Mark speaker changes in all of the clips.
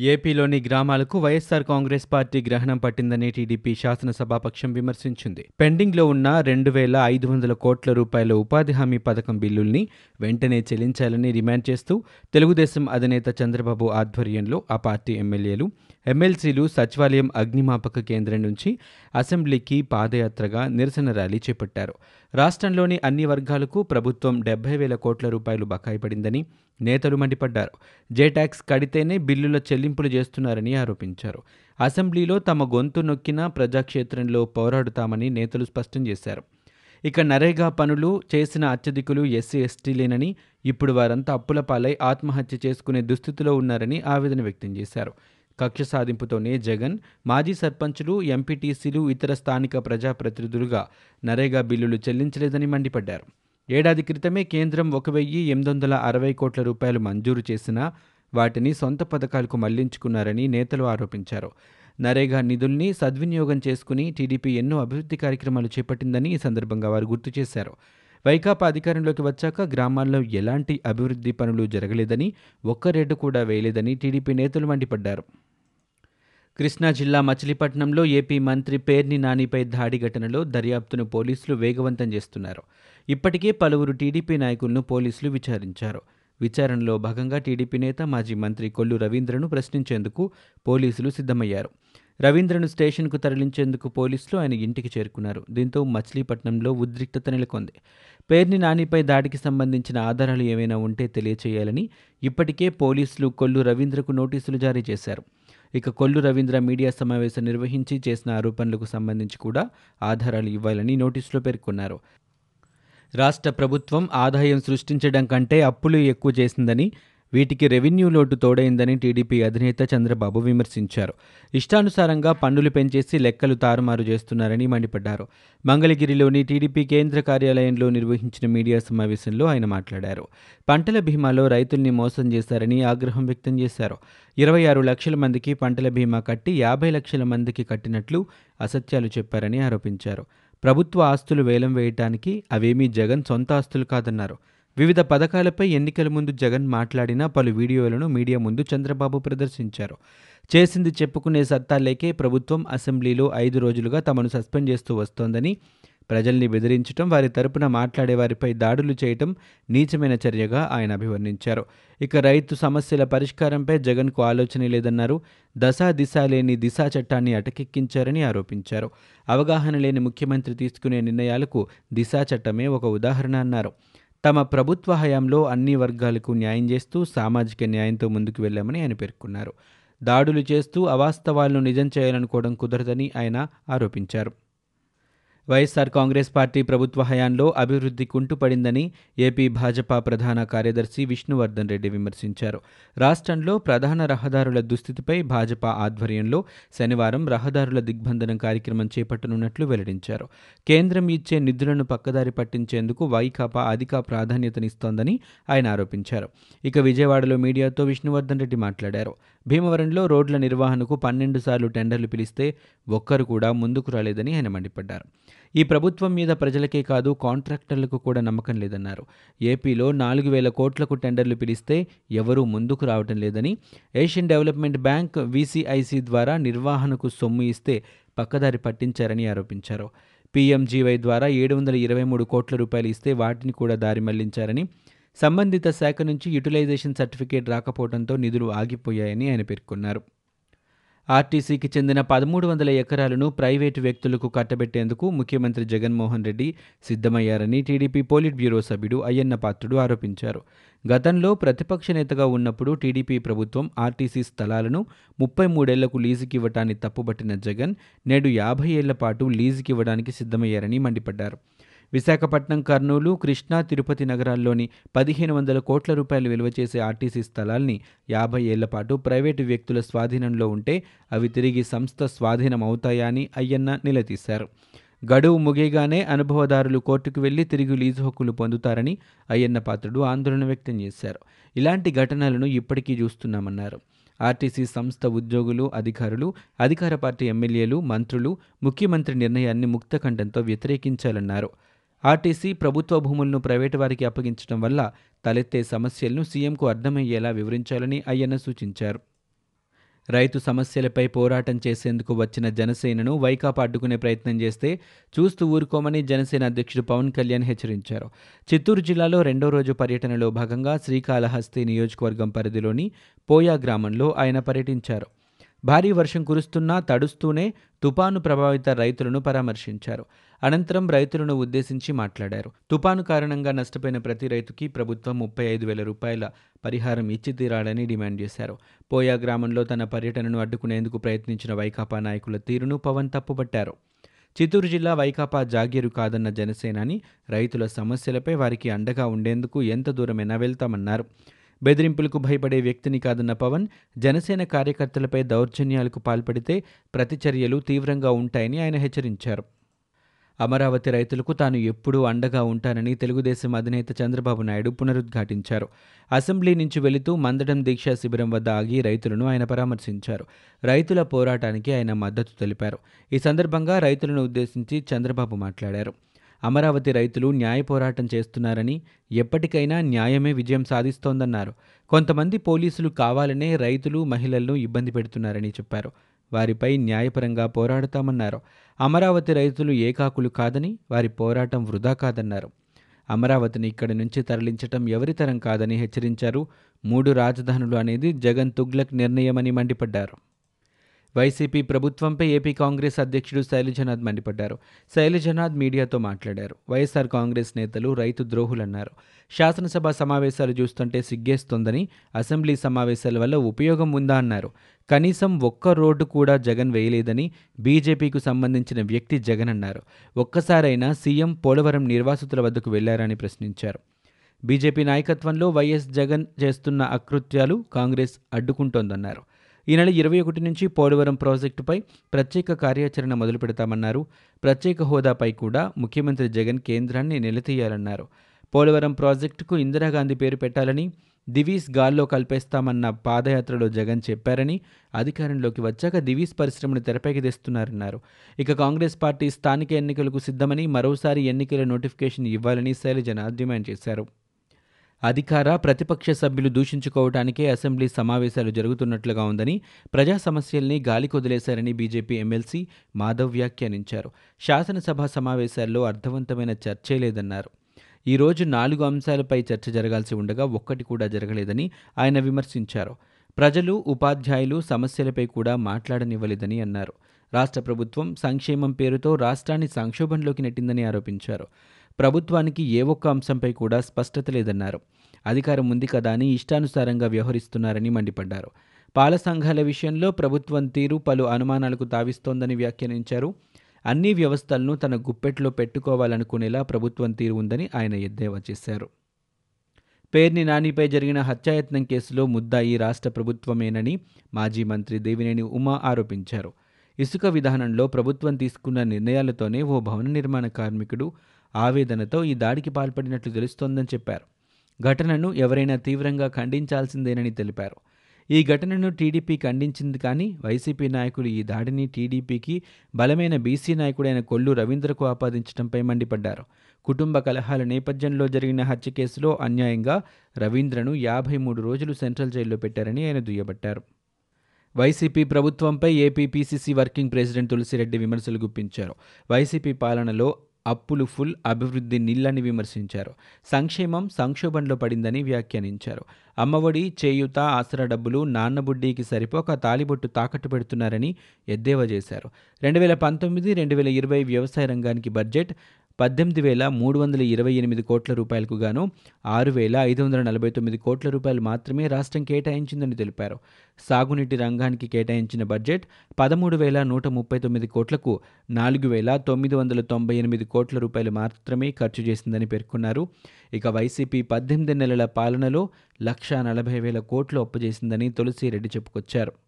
Speaker 1: ఏపీలోని గ్రామాలకు వైఎస్సార్ కాంగ్రెస్ పార్టీ గ్రహణం పట్టిందని టీడీపీ శాసనసభాపక్షం విమర్శించింది. పెండింగ్లో ఉన్న రెండు వేల ఐదు వందల కోట్ల రూపాయల ఉపాధి హామీ పథకం బిల్లుల్ని వెంటనే చెల్లించాలని డిమాండ్ చేస్తూ తెలుగుదేశం అధినేత చంద్రబాబు ఆధ్వర్యంలో ఆ పార్టీ ఎమ్మెల్యేలు ఎమ్మెల్సీలు సచివాలయం అగ్నిమాపక కేంద్రం నుంచి అసెంబ్లీకి పాదయాత్రగా నిరసన ర్యాలీ చేపట్టారు. రాష్ట్రంలోని అన్ని వర్గాలకు ప్రభుత్వం డెబ్బై వేల కోట్ల రూపాయలు బకాయి పడిందని నేతలు మండిపడ్డారు. జేటాక్స్ కడితేనే బిల్లుల చెల్లి చెల్లింపులు చేస్తున్నారని ఆరోపించారు. అసెంబ్లీలో తమ గొంతు నొక్కినా ప్రజాక్షేత్రంలో పోరాడుతామని నేతలు స్పష్టం చేశారు. ఇక నరేగా పనులు చేసిన అత్యధికులు ఎస్సీ ఎస్టీలేనని ఇప్పుడు వారంతా అప్పుల పాలై ఆత్మహత్య చేసుకునే దుస్థితిలో ఉన్నారని ఆవేదన వ్యక్తం చేశారు. కక్ష సాధింపుతోనే జగన్ మాజీ సర్పంచులు ఎంపీటీసీలు ఇతర స్థానిక ప్రజాప్రతినిధులుగా నరేగా బిల్లులు చెల్లించలేదని మండిపడ్డారు. ఏడాది క్రితమే కేంద్రం ఒక వెయ్యి ఎనిమిది వందల అరవై కోట్ల రూపాయలు మంజూరు చేసినా వాటిని సొంత పథకాలకు మళ్ళించుకున్నారని నేతలు ఆరోపించారు. నరేగా నిధుల్ని సద్వినియోగం చేసుకుని టీడీపీ ఎన్నో అభివృద్ధి కార్యక్రమాలు చేపట్టిందని ఈ సందర్భంగా వారు గుర్తు చేశారు. వైకాపా అధికారంలోకి వచ్చాక గ్రామాల్లో ఎలాంటి అభివృద్ధి పనులు జరగలేదని ఒక్క రేటు కూడా వేయలేదని టీడీపీ నేతలు మండిపడ్డారు. కృష్ణా జిల్లా మచిలీపట్నంలో ఏపీ మంత్రి పేర్ని నానిపై దాడి ఘటనలో దర్యాప్తును పోలీసులు వేగవంతం చేస్తున్నారు. ఇప్పటికే పలువురు టీడీపీ నాయకులను పోలీసులు విచారించారు. విచారణలో భాగంగా టీడీపీ నేత మాజీ మంత్రి కొల్లు రవీంద్రను ప్రశ్నించేందుకు పోలీసులు సిద్ధమయ్యారు. రవీంద్రను స్టేషన్కు తరలించేందుకు పోలీసులు ఆయన ఇంటికి చేరుకున్నారు. దీంతో మచిలీపట్నంలో ఉద్రిక్తత నెలకొంది. పేర్ని నానిపై దాడికి సంబంధించిన ఆధారాలు ఏమైనా ఉంటే తెలియచేయాలని ఇప్పటికే పోలీసులు కొల్లు రవీంద్రకు నోటీసులు జారీ చేశారు. ఇక కొల్లు రవీంద్ర మీడియా సమావేశం నిర్వహించి చేసిన ఆరోపణలకు సంబంధించి కూడా ఆధారాలు ఇవ్వాలని నోటీసులో పేర్కొన్నారు. రాష్ట్ర ప్రభుత్వం ఆదాయం సృష్టించడం కంటే అప్పులు ఎక్కువ చేసిందని వీటికి రెవెన్యూ లోటు తోడైందని టీడీపీ అధినేత చంద్రబాబు విమర్శించారు. ఇష్టానుసారంగా పన్నులు పెంచేసి లెక్కలు తారుమారు చేస్తున్నారని మండిపడ్డారు. మంగళగిరిలోని టీడీపీ కేంద్ర కార్యాలయంలో నిర్వహించిన మీడియా సమావేశంలో ఆయన మాట్లాడారు. పంటల బీమాలో రైతుల్ని మోసం చేశారని ఆగ్రహం వ్యక్తం చేశారు. ఇరవై ఆరు లక్షల మందికి పంటల బీమా కట్టి యాభై లక్షల మందికి కట్టినట్లు అసత్యాలు చెప్పారని ఆరోపించారు. ప్రభుత్వ ఆస్తులు వేలం వేయటానికి అవేమీ జగన్ సొంత ఆస్తులు కాదన్నారు. వివిధ పథకాలపై ఎన్నికల ముందు జగన్ మాట్లాడిన పలు వీడియోలను మీడియా ముందు చంద్రబాబు ప్రదర్శించారు. చేసింది చెప్పుకునే సత్తా లేకే ప్రభుత్వం అసెంబ్లీలో ఐదు రోజులుగా తమను సస్పెండ్ చేస్తూ వస్తోందని ప్రజల్ని బెదిరించడం వారి తరపున మాట్లాడే వారిపై దాడులు చేయటం నీచమైన చర్యగా ఆయన అభివర్ణించారు. ఇక రైతు సమస్యల పరిష్కారంపై జగన్కు ఆలోచన లేదన్నారు. దశా దిశ లేని దిశా చట్టాన్ని అటకెక్కించారని ఆరోపించారు. అవగాహన లేని ముఖ్యమంత్రి తీసుకునే నిర్ణయాలకు దిశా చట్టమే ఒక ఉదాహరణ అన్నారు. తమ ప్రభుత్వ హయాంలో అన్ని వర్గాలకు న్యాయం చేస్తూ సామాజిక న్యాయంతో ముందుకు వెళ్ళామని ఆయన పేర్కొన్నారు. దాడులు చేస్తూ అవాస్తవాలను నిజం చేయాలనుకోవడం కుదరదని ఆయన ఆరోపించారు. వైఎస్ఆర్ కాంగ్రెస్ పార్టీ ప్రభుత్వ హయాంలో అభివృద్ధి కుంటుపడిందని ఏపీ భాజపా ప్రధాన కార్యదర్శి విష్ణువర్ధన్ రెడ్డి విమర్శించారు. రాష్ట్రంలో ప్రధాన రహదారుల దుస్థితిపై భాజపా ఆధ్వర్యంలో శనివారం రహదారుల దిగ్బంధనం కార్యక్రమం చేపట్టనున్నట్లు వెల్లడించారు. కేంద్రం ఇచ్చే నిధులను పక్కదారి పట్టించేందుకు వైకాపా అధిక ప్రాధాన్యతనిస్తోందని ఆయన ఆరోపించారు. ఇక విజయవాడలో మీడియాతో విష్ణువర్ధన్ రెడ్డి మాట్లాడారు. భీమవరంలో రోడ్ల నిర్వహణకు పన్నెండు సార్లు టెండర్లు పిలిస్తే ఒక్కరు కూడా ముందుకు రాలేదని ఆయన మండిపడ్డారు. ఈ ప్రభుత్వం మీద ప్రజలకే కాదు కాంట్రాక్టర్లకు కూడా నమ్మకం లేదన్నారు. ఏపీలో నాలుగు వేల కోట్లకు టెండర్లు పిలిస్తే ఎవరూ ముందుకు రావటం లేదని ఏషియన్ డెవలప్మెంట్ బ్యాంక్ వీసీఐసీ ద్వారా నిర్వహణకు సొమ్ము ఇస్తే పక్కదారి పట్టించారని ఆరోపించారు. పీఎంజీవై ద్వారా ఏడు వందల ఇరవై మూడు కోట్ల రూపాయలు ఇస్తే వాటిని కూడా దారి మళ్ళించారని సంబంధిత శాఖ నుంచి యూటిలైజేషన్ సర్టిఫికేట్ రాకపోవడంతో నిధులు ఆగిపోయాయని ఆయన పేర్కొన్నారు. ఆర్టీసీకి చెందిన పదమూడు వందల ఎకరాలను ప్రైవేటు వ్యక్తులకు కట్టబెట్టేందుకు ముఖ్యమంత్రి జగన్మోహన్ రెడ్డి సిద్ధమయ్యారని టీడీపీ పోలిట్ బ్యూరో సభ్యుడు అయ్యన్న పాత్రుడు ఆరోపించారు. గతంలో ప్రతిపక్ష నేతగా ఉన్నప్పుడు టీడీపీ ప్రభుత్వం ఆర్టీసీ స్థలాలను ముప్పై మూడేళ్ళకు లీజుకివ్వటాన్ని తప్పుబట్టిన జగన్ నేడు యాభై ఏళ్ళ పాటు లీజుకివ్వడానికి సిద్ధమయ్యారని మండిపడ్డారు. విశాఖపట్నం కర్నూలు కృష్ణా తిరుపతి నగరాల్లోని పదిహేను వందల కోట్ల రూపాయలు విలువ చేసే ఆర్టీసీ స్థలాల్ని యాభై ఏళ్ళ పాటు ప్రైవేటు వ్యక్తుల స్వాధీనంలో ఉంటే అవి తిరిగి సంస్థ స్వాధీనం అవుతాయని అయ్యన్న నిలదీశారు. గడువు ముగియగానే అనుభవదారులు కోర్టుకు వెళ్ళి తిరిగి లీజు హక్కులు పొందుతారని అయ్యన్న పాత్రుడు ఆందోళన వ్యక్తం చేశారు. ఇలాంటి ఘటనలను ఇప్పటికీ చూస్తున్నామన్నారు. ఆర్టీసీ సంస్థ ఉద్యోగులు అధికారులు అధికార పార్టీ ఎమ్మెల్యేలు మంత్రులు ముఖ్యమంత్రి నిర్ణయాన్ని ముక్తకంఠంతో వ్యతిరేకించాలన్నారు. ఆర్టీసీ ప్రభుత్వ భూములను ప్రైవేటు వారికి అప్పగించడం వల్ల తలెత్తే సమస్యలను సీఎంకు అర్థమయ్యేలా వివరించాలని అయ్యన్న సూచించారు. రైతు సమస్యలపై పోరాటం చేసేందుకు వచ్చిన జనసేనను వైకాపా అడ్డుకునే ప్రయత్నం చేస్తే చూస్తూ ఊరుకోమని జనసేన అధ్యక్షుడు పవన్ కళ్యాణ్ హెచ్చరించారు. చిత్తూరు జిల్లాలో రెండో రోజు పర్యటనలో భాగంగా శ్రీకాళహస్తి నియోజకవర్గం పరిధిలోని పోయా గ్రామంలో ఆయన పర్యటించారు. భారీ వర్షం కురుస్తున్నా తడుస్తూనే తుపాను ప్రభావిత రైతులను పరామర్శించారు. అనంతరం రైతులను ఉద్దేశించి మాట్లాడారు. తుపాను కారణంగా నష్టపోయిన ప్రతి రైతుకి ప్రభుత్వం ముప్పై ఐదు వేల రూపాయల పరిహారం ఇచ్చి తీరాలని డిమాండ్ చేశారు. పోయా గ్రామంలో తన పర్యటనను అడ్డుకునేందుకు ప్రయత్నించిన వైకాపా నాయకుల తీరును పవన్ తప్పుపట్టారు. చిత్తూరు జిల్లా వైకాపా జాగీరు కాదన్న జనసేనాని రైతుల సమస్యలపై వారికి అండగా ఉండేందుకు ఎంత దూరమైనా వెళ్తామన్నారు. బెదిరింపులకు భయపడే వ్యక్తిని కాదన్న పవన్ జనసేన కార్యకర్తలపై దౌర్జన్యాలకు పాల్పడితే ప్రతిచర్యలు తీవ్రంగా ఉంటాయని ఆయన హెచ్చరించారు. అమరావతి రైతులకు తాను ఎప్పుడూ అండగా ఉంటానని తెలుగుదేశం అధినేత చంద్రబాబు నాయుడు పునరుద్ఘాటించారు. అసెంబ్లీ నుంచి వెళుతూ మందడం దీక్షా శిబిరం వద్ద ఆగి రైతులను ఆయన పరామర్శించారు. రైతుల పోరాటానికి ఆయన మద్దతు తెలిపారు. ఈ సందర్భంగా రైతులను ఉద్దేశించి చంద్రబాబు మాట్లాడారు. అమరావతి రైతులు న్యాయ పోరాటం చేస్తున్నారని ఎప్పటికైనా న్యాయమే విజయం సాధిస్తోందన్నారు. కొంతమంది పోలీసులు కావాలనే రైతులు మహిళలను ఇబ్బంది పెడుతున్నారని చెప్పారు. వారిపై న్యాయపరంగా పోరాడతామన్నారు. అమరావతి రైతులు ఏకాకులు కాదని వారి పోరాటం వృధా కాదన్నారు. అమరావతిని ఇక్కడి నుంచి తరలించటం ఎవరితరం కాదని హెచ్చరించారు. మూడు రాజధానులు అనేది జగన్ తుగ్లక్ నిర్ణయమని మండిపడ్డారు. వైసీపీ ప్రభుత్వంపై ఏపీ కాంగ్రెస్ అధ్యక్షుడు శైలజనాథ్ మండిపడ్డారు. శైలజనాథ్ మీడియాతో మాట్లాడారు. వైఎస్ఆర్ కాంగ్రెస్ నేతలు రైతు ద్రోహులన్నారు. శాసనసభ సమావేశాలు చూస్తుంటే సిగ్గేస్తోందని అసెంబ్లీ సమావేశాల వల్ల ఉపయోగం ఉందా అన్నారు. కనీసం ఒక్క రోడ్డు కూడా జగన్ వేయలేదని బీజేపీకు సంబంధించిన వ్యక్తి జగన్ అన్నారు. ఒక్కసారైనా సీఎం పోలవరం నిర్వాసితుల వద్దకు వెళ్ళారని ప్రశ్నించారు. బీజేపీ నాయకత్వంలో వైఎస్ జగన్ చేస్తున్న అకృత్యాలు కాంగ్రెస్ అడ్డుకుంటోందన్నారు. ఈ నెల ఇరవై ఒకటి నుంచి పోలవరం ప్రాజెక్టుపై ప్రత్యేక కార్యాచరణ మొదలు పెడతామన్నారు. ప్రత్యేక హోదాపై కూడా ముఖ్యమంత్రి జగన్ కేంద్రాన్ని నిలదీయాలన్నారు పోలవరం ప్రాజెక్టుకు ఇందిరాగాంధీ పేరు పెట్టాలని దివీస్ గాల్లో కల్పేస్తామన్న పాదయాత్రలో జగన్ చెప్పారని అధికారంలోకి వచ్చాక దివీస్ పరిశ్రమను తెరపైకి తెస్తున్నారన్నారు. ఇక కాంగ్రెస్ పార్టీ స్థానిక ఎన్నికలకు సిద్ధమని మరోసారి ఎన్నికల నోటిఫికేషన్ ఇవ్వాలని శైలజన డిమాండ్ చేశారు. అధికార ప్రతిపక్ష సభ్యులు దూషించుకోవటానికే అసెంబ్లీ సమావేశాలు జరుగుతున్నట్లుగా ఉందని ప్రజా సమస్యల్ని గాలి కొదిలేశారని బీజేపీ ఎమ్మెల్సీ మాధవ్ వ్యాఖ్యానించారు. శాసనసభ సమావేశాల్లో అర్థవంతమైన చర్చే లేదన్నారు. ఈ రోజు నాలుగు అంశాలపై చర్చ జరగాల్సి ఉండగా ఒక్కటి కూడా జరగలేదని ఆయన విమర్శించారు. ప్రజలు ఉపాధ్యాయులు సమస్యలపై కూడా మాట్లాడనివ్వలేదని అన్నారు. రాష్ట్ర ప్రభుత్వం సంక్షేమం పేరుతో రాష్ట్రాన్ని సంక్షోభంలోకి నెట్టిందని ఆరోపించారు. ప్రభుత్వానికి ఏ ఒక్క అంశంపై కూడా స్పష్టత లేదన్నారు. అధికారం ఉంది కదా అని ఇష్టానుసారంగా వ్యవహరిస్తున్నారని మండిపడ్డారు. పాల సంఘాల విషయంలో ప్రభుత్వం తీరు పలు అనుమానాలకు తావిస్తోందని వ్యాఖ్యానించారు. అన్ని వ్యవస్థలను తన గుప్పెట్లో పెట్టుకోవాలనుకునేలా ప్రభుత్వం తీరు ఉందని ఆయన ఎద్దేవా చేశారు. పేర్ని నానిపై జరిగిన హత్యాయత్నం కేసులో ముద్దాయి రాష్ట్ర ప్రభుత్వమేనని మాజీ మంత్రి దేవినేని ఉమా ఆరోపించారు. ఇసుక విధానంలో ప్రభుత్వం తీసుకున్న నిర్ణయాలతోనే ఓ భవన నిర్మాణ కార్మికుడు ఆవేదనతో ఈ దాడికి పాల్పడినట్లు తెలుస్తోందని చెప్పారు. ఘటనను ఎవరైనా తీవ్రంగా ఖండించాల్సిందేనని తెలిపారు. ఈ ఘటనను టీడీపీ ఖండించింది కానీ వైసీపీ నాయకులు ఈ దాడిని టీడీపీకి బలమైన బీసీ నాయకుడైన కొల్లు రవీంద్రకు ఆపాదించడంపై మండిపడ్డారు. కుటుంబ కలహాల నేపథ్యంలో జరిగిన హత్య కేసులో అన్యాయంగా రవీంద్రను యాభై మూడు రోజులు సెంట్రల్ జైల్లో పెట్టారని ఆయన దుయ్యబట్టారు. వైసీపీ ప్రభుత్వంపై ఏపీపీసీసీ వర్కింగ్ ప్రెసిడెంట్ తులసిరెడ్డి విమర్శలు గుప్పించారు. వైసీపీ పాలనలో అప్పులు ఫుల్ అభివృద్ధి నిల్లని విమర్శించారు. సంక్షేమం సంక్షోభంలో పడిందని వ్యాఖ్యానించారు. అమ్మఒడి చేయూత ఆసరా డబ్బులు నాన్నబుడ్డీకి సరిపోక తాలిబొట్టు తాకట్టు పెడుతున్నారని ఎద్దేవా చేశారు. రెండు వేల పంతొమ్మిది రెండు వేల ఇరవై వ్యవసాయ రంగానికి బడ్జెట్ పద్దెనిమిది వేల మూడు వందల ఇరవై ఎనిమిది కోట్ల రూపాయలకు గాను ఆరు వేల ఐదు వందల నలభై తొమ్మిది కోట్ల రూపాయలు మాత్రమే రాష్ట్రం కేటాయించిందని తెలిపారు. సాగునీటి రంగానికి కేటాయించిన బడ్జెట్ పదమూడు వేల నూట ముప్పై తొమ్మిది కోట్లకు నాలుగు వేల తొమ్మిది వందల తొంభై ఎనిమిది కోట్ల రూపాయలు మాత్రమే ఖర్చు చేసిందని పేర్కొన్నారు. ఇక వైసీపీ పద్దెనిమిది నెలల పాలనలో లక్షా నలభై వేల కోట్లు అప్పు చేసిందని తులసిరెడ్డి చెప్పుకొచ్చారు.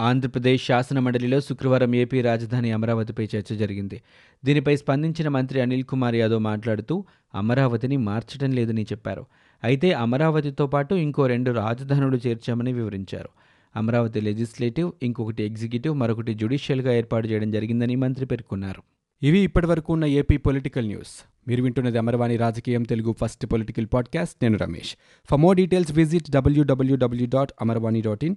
Speaker 1: ఆంధ్రప్రదేశ్ శాసనమండలిలో శుక్రవారం ఏపీ రాజధాని అమరావతిపై చర్చ జరిగింది. దీనిపై స్పందించిన మంత్రి అనిల్ కుమార్ యాదవ్ మాట్లాడుతూ అమరావతిని మార్చడం లేదని చెప్పారు. అయితే అమరావతితో పాటు ఇంకో రెండు రాజధానులు చేర్చామని వివరించారు. అమరావతి లెజిస్లేటివ్ ఇంకొకటి ఎగ్జిక్యూటివ్ మరొకటి జ్యుడిషియల్గా ఏర్పాటు చేయడం జరిగిందని మంత్రి పేర్కొన్నారు. ఇవి ఇప్పటివరకు ఉన్న ఏపీ పొలిటికల్ న్యూస్. మీరు వింటున్నది అమరవాణి రాజకీయం తెలుగు ఫస్ట్ పొలిటికల్ పాడ్కాస్ట్. నేను Ramesh. For more details visit WWW dot Amarvani dot in.